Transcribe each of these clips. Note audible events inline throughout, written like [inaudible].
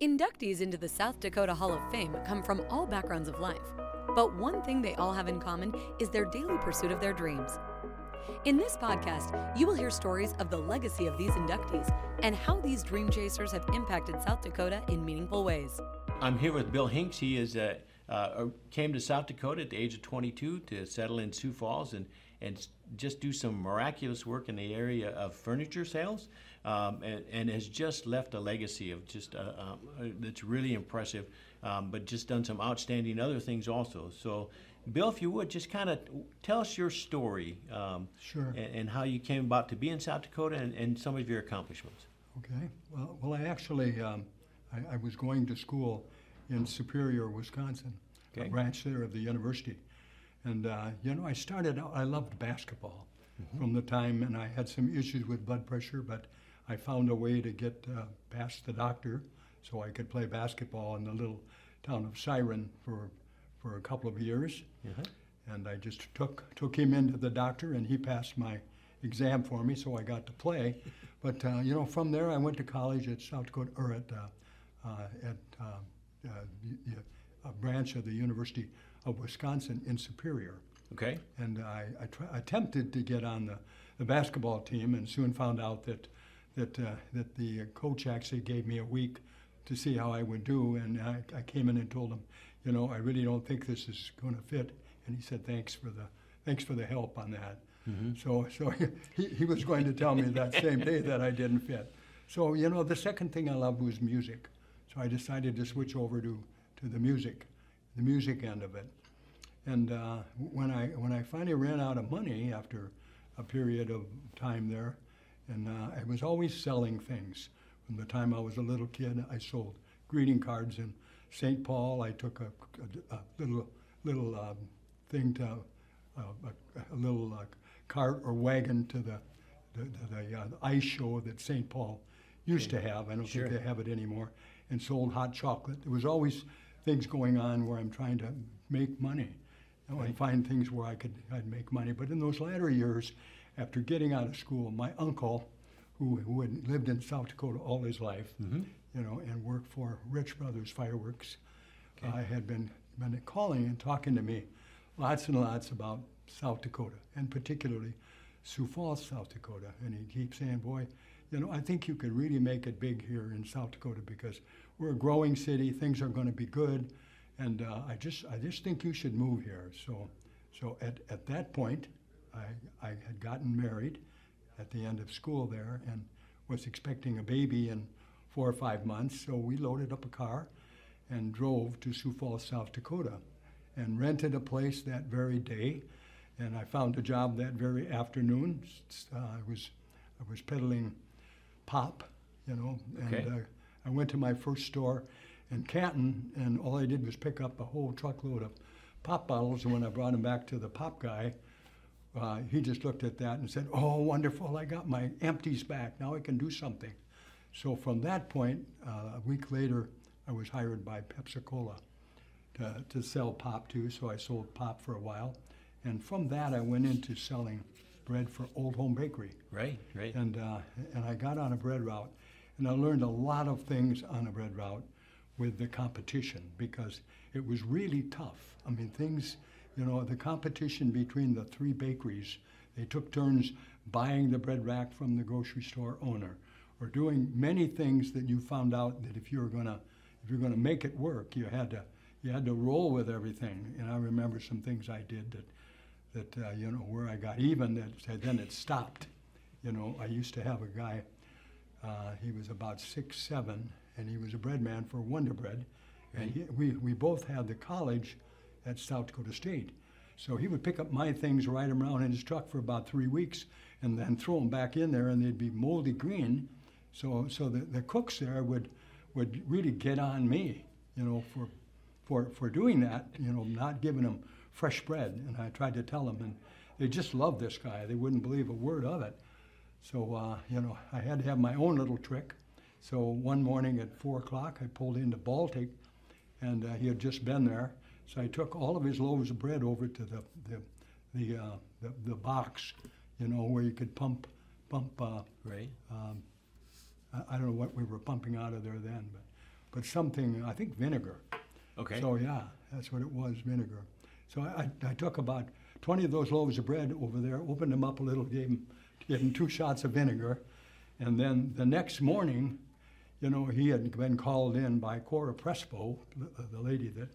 Inductees into the South Dakota Hall of Fame come from all backgrounds of life, but one thing they all have in common is their daily pursuit of their dreams. In this podcast, you will hear stories of the legacy of these inductees and how these dream chasers have impacted South Dakota in meaningful ways. I'm here with Bill Hinks. He is uh, uh, came to South Dakota at the age of 22 to settle in Sioux Falls and and just do some miraculous work in the area of furniture sales, um, and, and, has just left a legacy of just uh, um, that's really impressive. Um, but just done some outstanding other things also. So, Bill, if you would just kind of tell us your story, um, sure, and, and, how you came about to be in South Dakota and, and some of your accomplishments. Okay. Well, well, I actually um, I, I was going to school in Superior, Wisconsin, okay. a branch there of the university. And, uh, you know, I started out, I loved basketball mm-hmm. from the time, and I had some issues with blood pressure, but I found a way to get uh, past the doctor so I could play basketball in the little town of Siren for, for a couple of years. Mm-hmm. And I just took, took him into the doctor, and he passed my exam for me, so I got to play. [laughs] But, uh, you know, from there I went to college at South Dakota, or at, uh, uh, at uh, a branch of the University of Wisconsin in Superior. Okay. And I, I attempted to get on the, the basketball team and soon found out that, that, uh, that the coach actually gave me a week to see how I would do. And I, I came in and told him, you know, I really don't think this is going to fit. And he said, thanks for the, thanks for the help on that. Mm-hmm. So, so [laughs] he, he was going to tell me that same day that I didn't fit. So, you know, the second thing I loved was music. So I decided to switch over to, to the music the music end of it. And uh, when I when I finally ran out of money after a period of time there, and uh, I was always selling things. From the time I was a little kid, I sold greeting cards in St. Paul. I took a, a, a little little um, thing to uh, a, a, little uh, cart or wagon to the the, the, the uh, ice show that St. Paul used to have. I don't sure. think they have it anymore. And sold hot chocolate. There was always things going on where I'm trying to make money you know, right. and find things where I could I'd make money. But in those latter years, after getting out of school, my uncle, who, who had lived in South Dakota all his life, mm-hmm. you know, and worked for Rich Brothers Fireworks, okay. uh, had been, been calling and talking to me lots and lots about South Dakota, and particularly Sioux Falls, South Dakota. And he keeps saying, boy, you know, I think you could really make it big here in South Dakota because we're a growing city. Things are going to be good, and uh, I just I just think you should move here. So, so at, at that point, I I had gotten married at the end of school there and was expecting a baby in four or five months. So we loaded up a car and drove to Sioux Falls, South Dakota, and rented a place that very day. And I found a job that very afternoon. Uh, I was I was peddling pop, you know, and okay. uh, I went to my first store in Canton, and all I did was pick up a whole truckload of pop bottles. And when I brought them back to the pop guy, uh, he just looked at that and said, "Oh, wonderful! I got my empties back. Now I can do something." So from that point, uh, a week later, I was hired by Pepsi Cola to, to sell pop too. So I sold pop for a while, and from that I went into selling bread for Old Home Bakery. Right, right. And uh, and I got on a bread route, and I learned a lot of things on a bread route with the competition because it was really tough. I mean, things, you know, the competition between the three bakeries, they took turns buying the bread rack from the grocery store owner or doing many things that you found out that if you were going to if you're going to make it work, you had to you had to roll with everything. And I remember some things I did that that uh, you know where I got even that then it stopped. You know, I used to have a guy. Uh, he was about six seven, and he was a bread man for Wonder Bread, and he, we we both had the college at South Dakota State. So he would pick up my things, ride them around in his truck for about three weeks, and then throw them back in there, and they'd be moldy green. So so the, the cooks there would would really get on me, you know, for for for doing that, you know, not giving them fresh bread. And I tried to tell them, and they just loved this guy. They wouldn't believe a word of it. So, uh, you know, I had to have my own little trick. So one morning at 4 o'clock, I pulled into Baltic, and uh, he had just been there. So I took all of his loaves of bread over to the, the, the, uh, the, the, box, you know, where you could pump, pump. Uh, right. Um, I, I, don't know what we were pumping out of there then, but but something I think vinegar. Okay. So yeah, that's what it was, vinegar. So I, I, I took about 20 of those loaves of bread over there, opened them up a little, gave him gave them two shots of vinegar, and then the next morning, you know, he had been called in by Cora Prespo, the, the lady that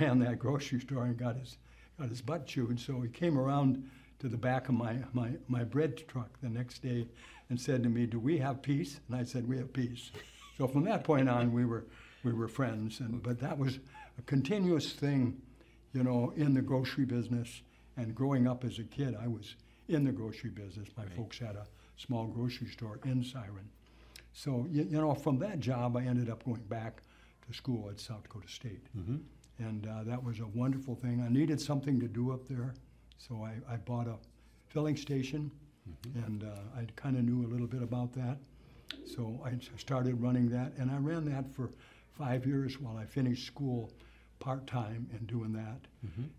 ran that grocery store and got his got his butt chewed. So he came around to the back of my, my, my bread truck the next day and said to me, "Do we have peace?" And I said, "We have peace." So from that point on, we were we were friends. And but that was a continuous thing, you know, in the grocery business. And growing up as a kid, I was in the grocery business. My Right. folks had a small grocery store in Siren. So you, you know, from that job, I ended up going back to school at South Dakota State, Mhm. And uh, that was a wonderful thing. I needed something to do up there, so I, I bought a filling station, and uh, I kind of knew a little bit about that. So I started running that, and I ran that for five years while I finished school part time and doing that.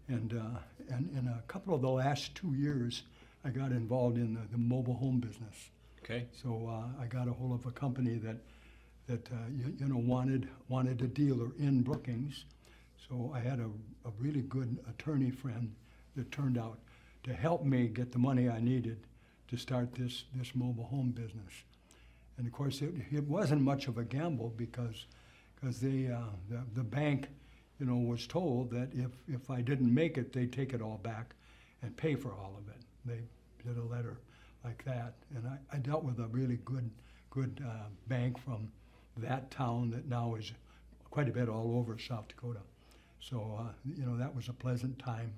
And, uh, and in a couple of the last two years, I got involved in the, the mobile home business. Okay. So uh, I got a hold of a company that, that uh, you, you know wanted wanted a dealer in Brookings. So I had a, a really good attorney friend that turned out to help me get the money I needed to start this this mobile home business. And of course, it, it wasn't much of a gamble because because uh, the, the bank, you know, was told that if if I didn't make it, they'd take it all back and pay for all of it. They did a letter like that, and I, I dealt with a really good good uh, bank from that town that now is quite a bit all over South Dakota. So uh, you know that was a pleasant time.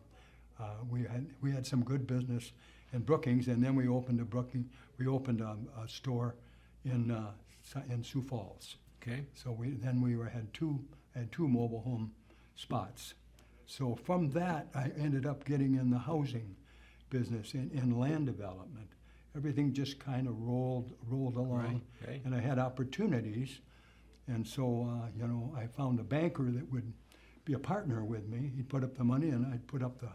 Uh, we had we had some good business in Brookings, and then we opened a Brookings we opened a, a store in uh, in Sioux Falls. Okay. So we then we were, had two had two mobile home spots. So from that, I ended up getting in the housing business in, in land development. Everything just kind of rolled rolled along, Right, right. and I had opportunities. And so uh, you know, I found a banker that would be a partner with me. He'd put up the money, and I'd put up the,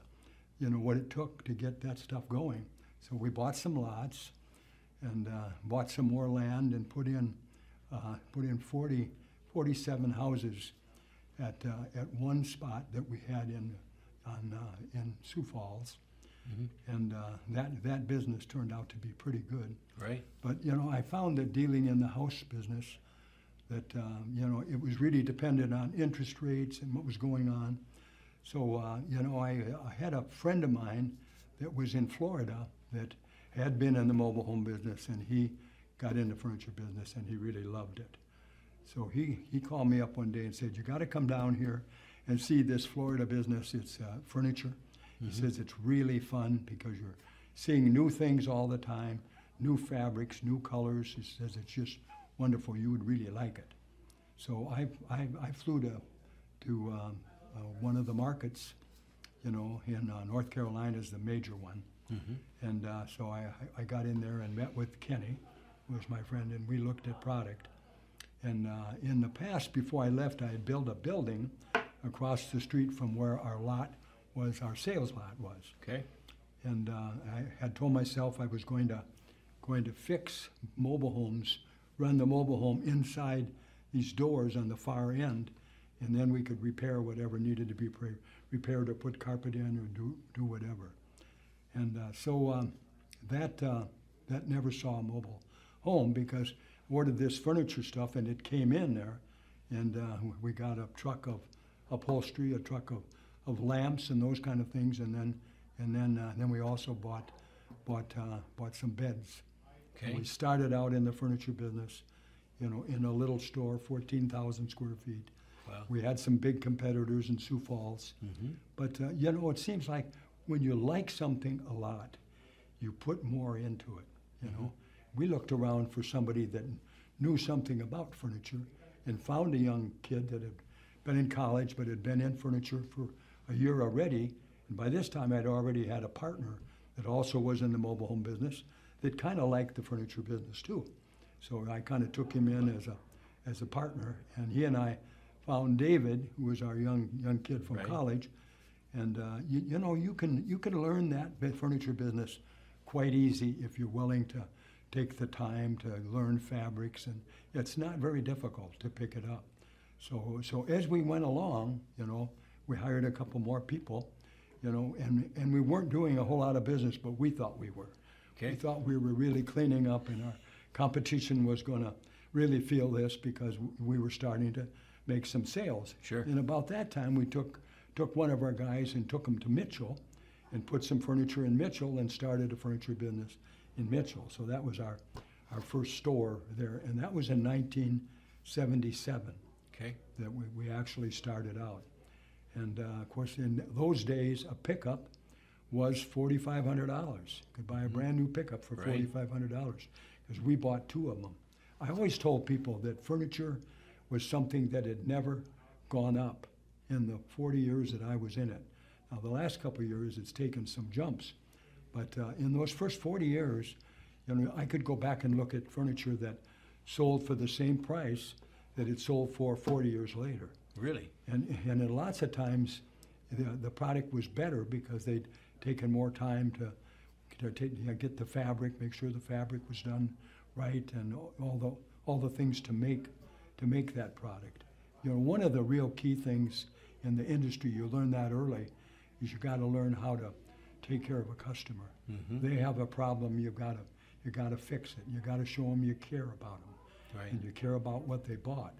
you know, what it took to get that stuff going. So we bought some lots, and uh, bought some more land, and put in uh, put in 40, 47 houses at, uh, at one spot that we had in, on, uh, in Sioux Falls. And uh, that, that business turned out to be pretty good. Right. But, you know, I found that dealing in the house business, that, um, you know, it was really dependent on interest rates and what was going on. So, uh, you know, I, I had a friend of mine that was in Florida that had been in the mobile home business, and he got into furniture business, and he really loved it. So he, he called me up one day and said, you got to come down here and see this Florida business. It's uh, furniture. He says it's really fun because you're seeing new things all the time, new fabrics, new colors. He says it's just wonderful. You would really like it. So I, I, I flew to, to um, uh, one of the markets, you know, in uh, North Carolina is the major one. And uh, so I, I- I got in there and met with Kenny, who was my friend, and we looked at product. And uh, in the past, before I left, I had built a building across the street from where our lot was, our sales lot was. Okay. And uh, I had told myself I was going to, going to fix mobile homes, run the mobile home inside these doors on the far end, and then we could repair whatever needed to be repaired or put carpet in or do, do whatever. And uh, so um, that, uh, that never saw a mobile home because I ordered this furniture stuff and it came in there. And uh, we got a truck of upholstery, a truck of, of lamps and those kind of things. And then, and then, uh, then we also bought, bought, uh, bought some beds. And We started out in the furniture business, you know, in a little store, 14,000 square feet. Wow. We had some big competitors in Sioux Falls. But, uh, you know, it seems like when you like something a lot, you put more into it, you know. We looked around for somebody that knew something about furniture and found a young kid that had been in college but had been in furniture for a year already. And by this time, I'd already had a partner that also was in the mobile home business that kind of liked the furniture business too. So I kind of took him in as a, as a partner, and he and I found David, who was our young young kid from Right. college, and uh, you, you know you can you can learn that furniture business quite easy if you're willing to take the time to learn fabrics, and it's not very difficult to pick it up. So, so as we went along, you know, we hired a couple more people, you know, and, and we weren't doing a whole lot of business, but we thought we were. We thought we were really cleaning up and our competition was going to really feel this because we were starting to make some sales. Sure. And about that time, we took, took one of our guys and took him to Mitchell and put some furniture in Mitchell and started a furniture business in Mitchell. So that was our, our first store there. And that was in 1977 Okay. that we, we actually started out. And uh, of course, in those days, a pickup was forty-five hundred dollars. Could buy a brand new pickup for Right. forty-five hundred dollars because we bought two of them. I always told people that furniture was something that had never gone up in the forty years that I was in it. Now, the last couple of years, it's taken some jumps, but uh, in those first forty years, you know, I could go back and look at furniture that sold for the same price that it sold for forty years later. Really? And, and in lots of times, the, the product was better because they'd taken more time to, to take, you know, get the fabric, make sure the fabric was done right, and all- the, all the things to make, to make that product. You know, one of the real key things in the industry, you learn that early, is you got to learn how to take care of a customer. They have a problem, you got to, you got to fix it. You got to show them you care about them, Right. and you care about what they bought.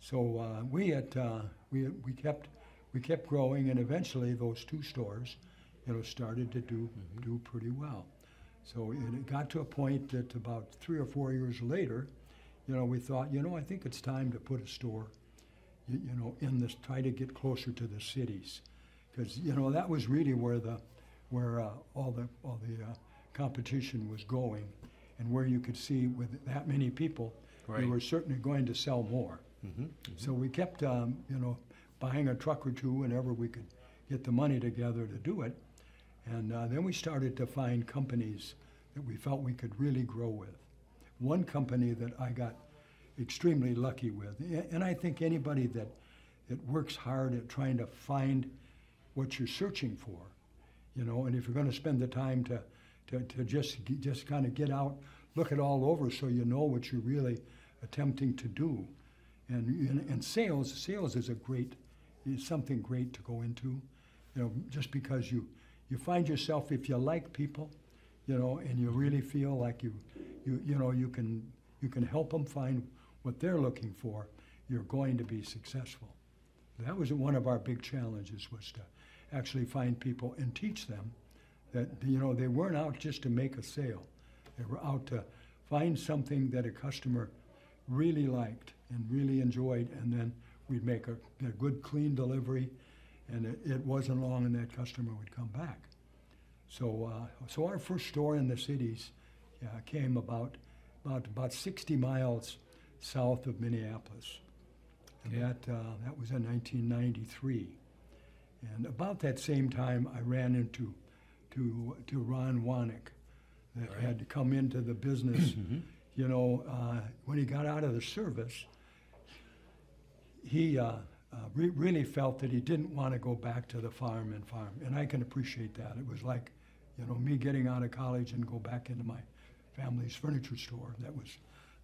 So uh, we had uh, we we kept we kept growing, and eventually those two stores, you know, started to do do pretty well. So it, it got to a point that about three or four years later, you know, we thought, you know, I think it's time to put a store, you, you know, in this, try to get closer to the cities, because you know that was really where the where uh, all the all the uh, competition was going, and where you could see with that many people, Right. we were certainly going to sell more. Mm-hmm. So we kept, um, you know, buying a truck or two whenever we could get the money together to do it. And uh, then we started to find companies that we felt we could really grow with. One company that I got extremely lucky with, and I think anybody that, that works hard at trying to find what you're searching for, you know, and if you're going to spend the time to, to, to just just kind of get out, look it all over, so you know what you're really attempting to do, and and, and sales sales is a great is something great to go into, you know, just because you you find yourself if you like people, you know, and you really feel like you you you know you can you can help them find what they're looking for, you're going to be successful. That was one of our big challenges was to actually find people and teach them that you know they weren't out just to make a sale. They were out to find something that a customer really liked and really enjoyed, and then we'd make a, a good, clean delivery, and it, it wasn't long, and that customer would come back. So, uh, so our first store in the cities uh, came about, about about 60 miles south of Minneapolis, and Okay. that uh, that was in 1993. And about that same time, I ran into to to Ron Wanek, that Right. had come into the business. [clears throat] you know, uh, when he got out of the service, he uh, re- really felt that he didn't want to go back to the farm and farm, and I can appreciate that. It was like, you know, me getting out of college and go back into my family's furniture store. That was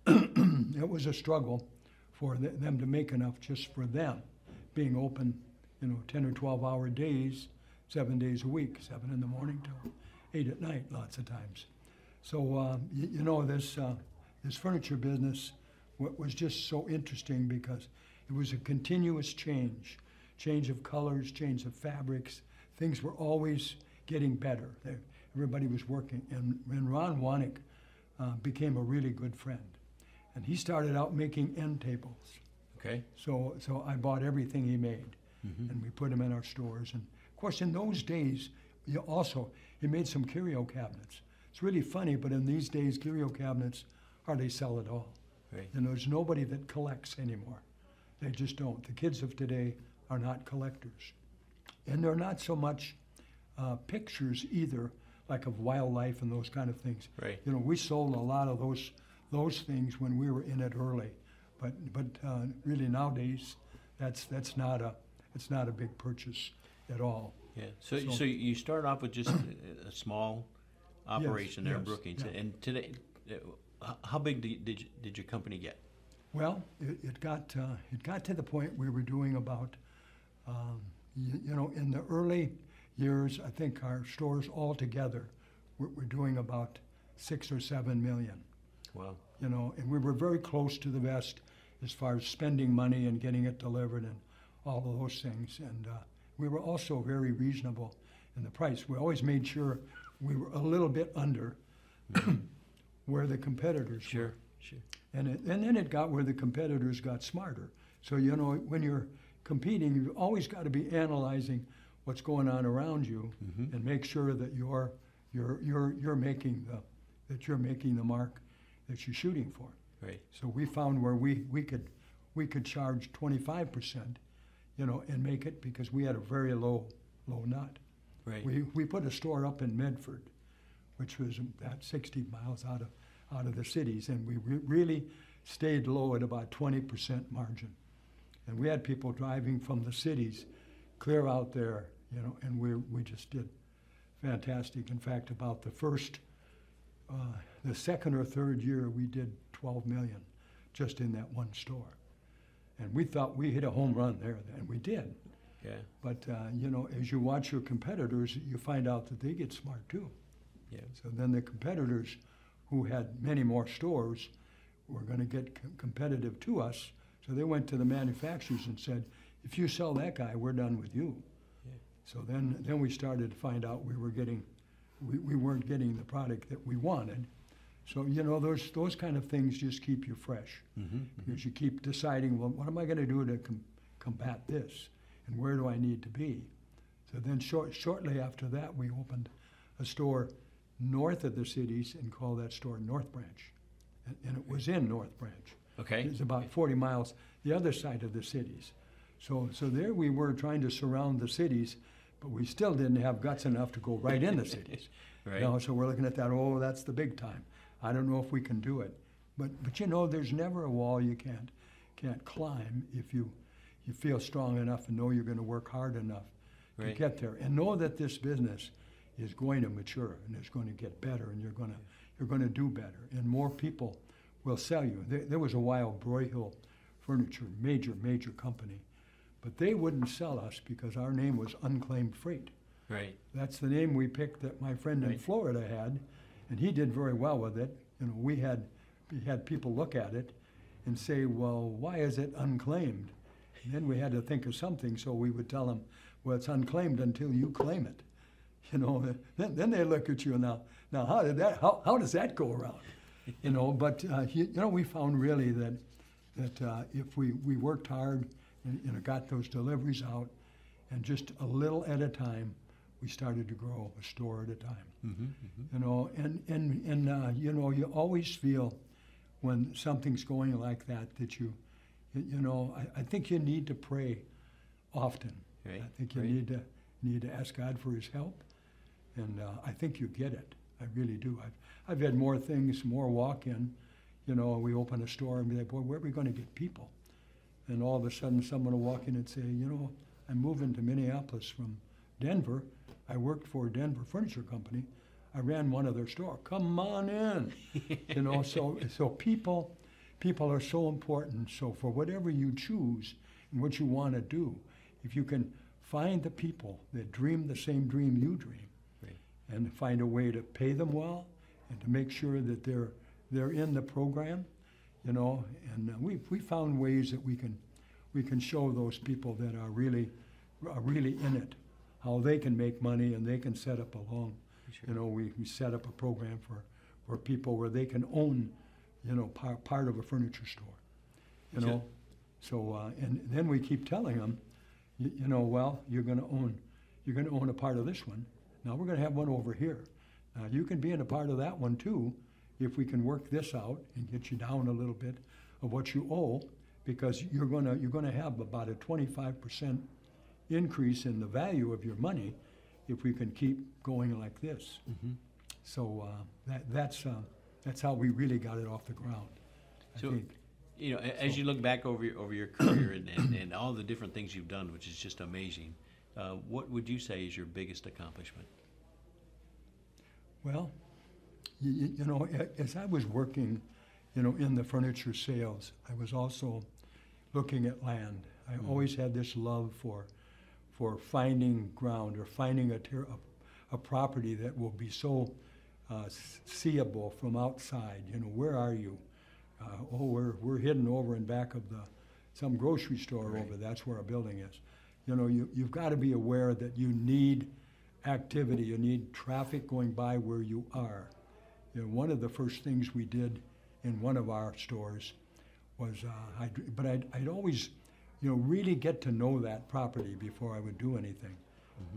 [clears throat] it was a struggle for th- them to make enough just for them, being open, you know, 10 or 12 hour days, seven days a week, seven in the morning till eight at night, lots of times. So uh, you, you know this uh, this furniture business wa- was just so interesting because it was a continuous change, change of colors, change of fabrics. Things were always getting better. They, everybody was working, and, and Ron Wanek uh, became a really good friend, and he started out making end tables. Okay. So, so I bought everything he made, and we put them in our stores. And of course, in those days, you also he made some curio cabinets. It's really funny, but in these days, curio cabinets hardly sell at all. Right. And there's nobody that collects anymore. They just don't. The kids of today are not collectors, and they're not so much uh, pictures either, like of wildlife and those kind of things. Right. You know, we sold a lot of those those things when we were in it early, but but uh, really nowadays, that's that's not a it's not a big purchase at all. Yeah. So, So- so, you start off with just a, small operation there in yes, Brookings, yeah. and today, uh, how big did, did, you, did your company get? Well, it, it got uh, it got to the point we were doing about, um, you, you know, in the early years, I think our stores altogether were, were doing about six or seven million. Wow. You know, and we were very close to the best as far as spending money and getting it delivered and all of those things. And uh, we were also very reasonable in the price. We always made sure we were a little bit under [clears throat] where the competitors were. Sure. Sure. And, it, and then it got where the competitors got smarter. So, you know, when you're competing, you've always got to be analyzing what's going on around you Mhm. and make sure that you're, you're, you're, you're making the, that you're making the mark that you're shooting for. Right. So we found where we, we could, we could charge twenty-five percent, you know, and make it because we had a very low, low nut. Right. We, we put a store up in Medford, which was about 60 miles out of, out of the cities, and we re- really stayed low at about 20% margin. And we had people driving from the cities clear out there, you know, and we, we just did fantastic. In fact, about the first, uh, the second or third year, we did 12 million just in that one store. And we thought we hit a home run there, and we did. yeah. But uh, you know, as you watch your competitors, you find out that they get smart too. Yeah. So then the competitors, who had many more stores, were going to get com- competitive to us. So they went to the manufacturers and said, "If you sell that guy, we're done with you." Yeah. So then, then we started to find out we were getting, we, we weren't getting the product that we wanted. So you know, those those kind of things just keep you fresh Mm-hmm. because you keep deciding, well, what am I going to do to com- combat this, and where do I need to be? So then, short, shortly after that, we opened a store north of the cities and call that store North Branch, and, and it was in North Branch. Okay. It's about 40 miles the other side of the cities. So, so there we were trying to surround the cities, but we still didn't have guts enough to go right in the cities. [laughs] Right. You know, so we're looking at that. Oh, that's the big time. I don't know if we can do it, but but you know, there's never a wall you can't can't climb if you you feel strong enough and know you're going to work hard enough Right. to get there, and know that this business is going to mature and it's going to get better, and you're going to you're going to do better, and more people will sell you. There, there was a while Broyhill Furniture, major major company, but they wouldn't sell us because our name was unclaimed freight. Right. That's the name we picked that my friend in Florida had, and he did very well with it. You know, we had we had people look at it and say, "Well, why is it unclaimed?" And then we had to think of something, so we would tell them, "Well, it's unclaimed until you claim it." You know, [laughs] then, then they look at you now. Now, how did that? How, how does that go around? You know, but uh, you, you know, we found really that that uh, if we, we worked hard and you know, got those deliveries out, and just a little at a time, we started to grow a store at a time. Mm-hmm. Mm-hmm. You know, and and and uh, you know, you always feel when something's going like that that you, you know, I, I think you need to pray often. Right. I think you right. need to need to ask God for His help, and uh, I think you get it. I really do. I've I've had more things, more walk-in. You know, we open a store and be like, boy, where are we going to get people? And all of a sudden, someone will walk in and say, you know, I'm moving to Minneapolis from Denver. I worked for a Denver Furniture Company. I ran one of their store. Come on in. you know, so so people people are so important. So for whatever you choose and what you want to do, if you can find the people that dream the same dream you dream. And find a way to pay them well and to make sure that they're they're in the program, you know. And uh, we we found ways that we can we can show those people that are really are really in it how they can make money and they can set up a long Sure. you know we, we set up a program for for people where they can own you know part, part of a furniture store you know so uh, and then we keep telling them you, you know well you're going to own you're going to own a part of this one now we're going to have one over here now you can be in a part of that one too if we can work this out and get you down a little bit of what you owe because you're going to you're going to have about a 25 percent increase in the value of your money if we can keep going like this. Mm-hmm. So uh, that, that's, uh, that's how we really got it off the ground, I So- think. You know, as you look back over your, over your career and, and, and all the different things you've done, which is just amazing, uh, what would you say is your biggest accomplishment? Well, you, you know, as I was working you know, in the furniture sales. I was also looking at land. I Mm. always had this love for, for finding ground or finding a, ter- a, a property that will be so uh, seeable from outside. You know, where are you? Uh, oh, we're, we're hidden over in back of the some grocery store Right. over. That's where our building is. You know, you, you've got to be aware that you need activity. You need traffic going by where you are. You know, one of the first things we did in one of our stores was, uh, I'd, but I'd, I'd always, you know, really get to know that property before I would do anything.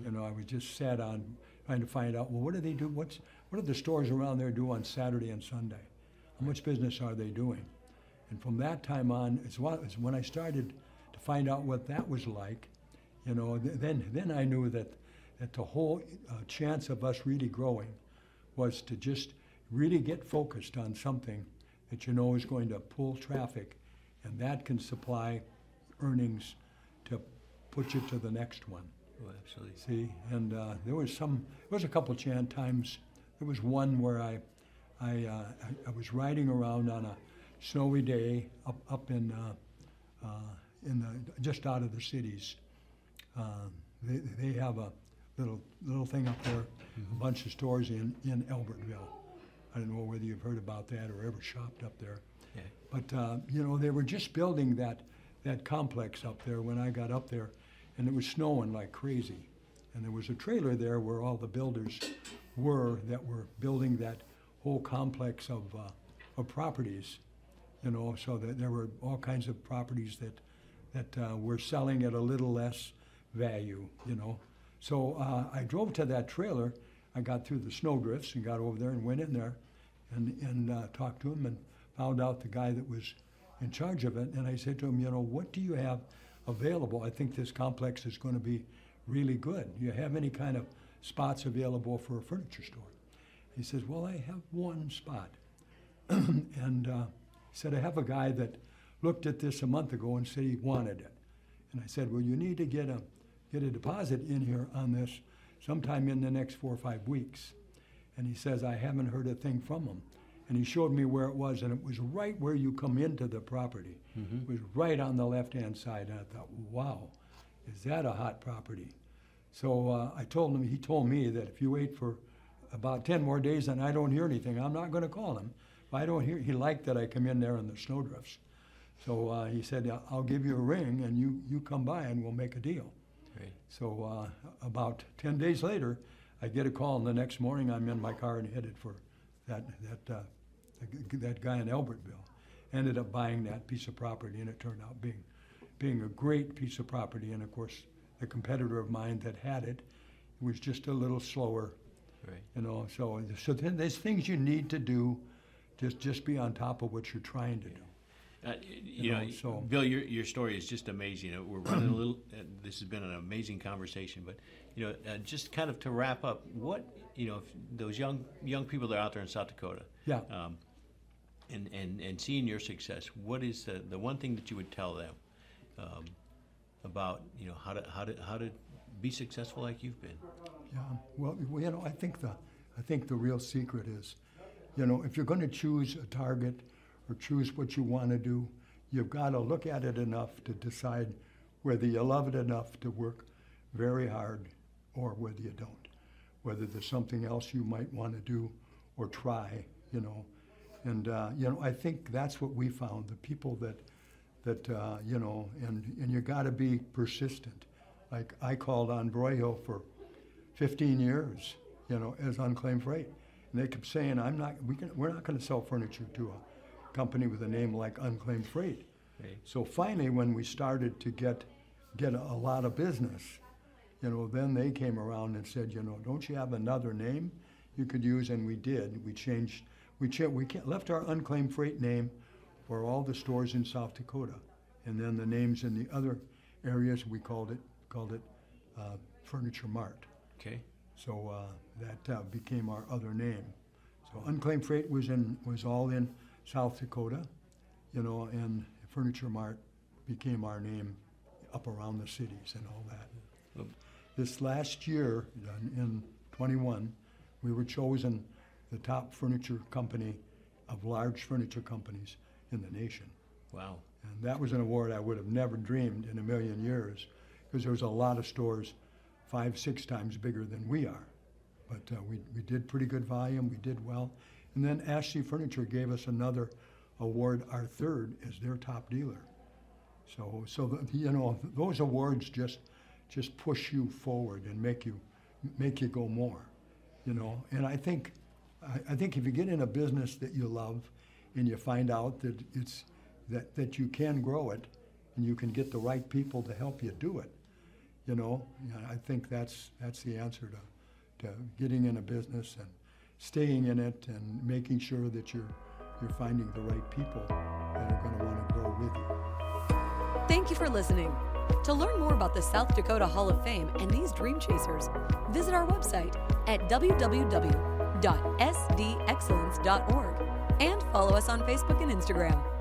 You know, I was just sat on trying to find out, well, what do they do? What's, what do the stores around there do on Saturday and Sunday? How much business are they doing? And from that time on, it's when I started to find out what that was like. You know, th- then then I knew that that the whole uh, chance of us really growing was to just really get focused on something that you know is going to pull traffic, and that can supply earnings to put you to the next one. Oh, absolutely. See, and uh, there was some, there was a couple chan times. There was one where I, I, uh, I, I was riding around on a snowy day up, up in, uh, uh, in the, just out of the cities. Um, they, they have a little, little thing up there, a bunch of stores in, in Albertville. I don't know whether you've heard about that or ever shopped up there. Yeah. But, uh, you know, they were just building that, that complex up there when I got up there, and it was snowing like crazy. And there was a trailer there where all the builders were that were building that whole complex of, uh, of properties, you know, so that there were all kinds of properties that, that uh, were selling at a little less value, you know. So uh, I drove to that trailer. I got through the snowdrifts and got over there and went in there and, and uh, talked to him and found out the guy that was in charge of it. And I said to him, you know, what do you have available? I think this complex is going to be really good. Do you have any kind of spots available for a furniture store? He says, well, I have one spot. [clears throat] and uh, he said, I have a guy that looked at this a month ago and said he wanted it. And I said, well, you need to get a, get a deposit in here on this sometime in the next four or five weeks. And he says, I haven't heard a thing from him. And he showed me where it was, and it was right where you come into the property. It was right on the left-hand side. And I thought, wow, is that a hot property? So uh, I told him, he told me that if you wait for about 10 more days and I don't hear anything, I'm not going to call him. If I don't hear, he liked that I come in there in the snowdrifts. So uh, he said, I'll give you a ring and you, you come by and we'll make a deal. Right. So uh, about 10 days later, I get a call, and the next morning I'm in my car and headed for that, that, uh, that guy in Albertville. Ended up buying that piece of property, and it turned out being, being a great piece of property. And of course, the competitor of mine that had it was just a little slower, Right. you know. So, so then there's things you need to do, just just be on top of what you're trying to do. Uh, you, know, Bill, your your story is just amazing. Uh, We're running a [clears throat] little. Uh, this has been an amazing conversation, but you know, uh, just kind of to wrap up, what you know, if those young young people that are out there in South Dakota, Yeah. um, and and and seeing your success, what is the the one thing that you would tell them um, about you know how to how to how to be successful like you've been? Yeah, well, well, you know, I think the, I think the real secret is, you know, if you're going to choose a target or choose what you want to do, you've got to look at it enough to decide whether you love it enough to work very hard or whether you don't. Whether there's something else you might want to do or try, you know. And, uh, you know, I think that's what we found. The people that, that uh, you know, and, and you got to be persistent. Like I called on Broyhill for 15 years, you know, as unclaimed freight. And they kept saying, I'm not, we can, we're not going to sell furniture to a company with a name like Unclaimed Freight. Right. So finally, when we started to get, get a, a lot of business, you know, then they came around and said, you know, don't you have another name you could use? And we did. We changed, we, cha- we left our Unclaimed Freight name for all the stores in South Dakota. And then the names in the other areas, we called it, called it uh, Furniture Mart. Okay. So uh, that uh, became our other name. So unclaimed freight was in was all in South Dakota, you know, and Furniture Mart became our name up around the cities and all that. Well- This last year, in- in 21, we were chosen the top furniture company of large furniture companies in the nation. Wow. And that was an award I would have never dreamed in a million years because there was a lot of stores five, six times bigger than we are. But uh, we, we did pretty good volume, we did well. And then Ashley Furniture gave us another award, our third, as their top dealer. So, so the, you know, those awards just just push you forward and make you make you go more, you know. And I think I, I think if you get in a business that you love, and you find out that it's that that you can grow it, and you can get the right people to help you do it, you know. I think that's that's the answer to to getting in a business and staying in it and making sure that you're you're finding the right people that are going to want to grow with you. Thank you for listening. To learn more about the South Dakota Hall of Fame and these dream chasers, visit our website at www.sdexcellence.org and follow us on Facebook and Instagram.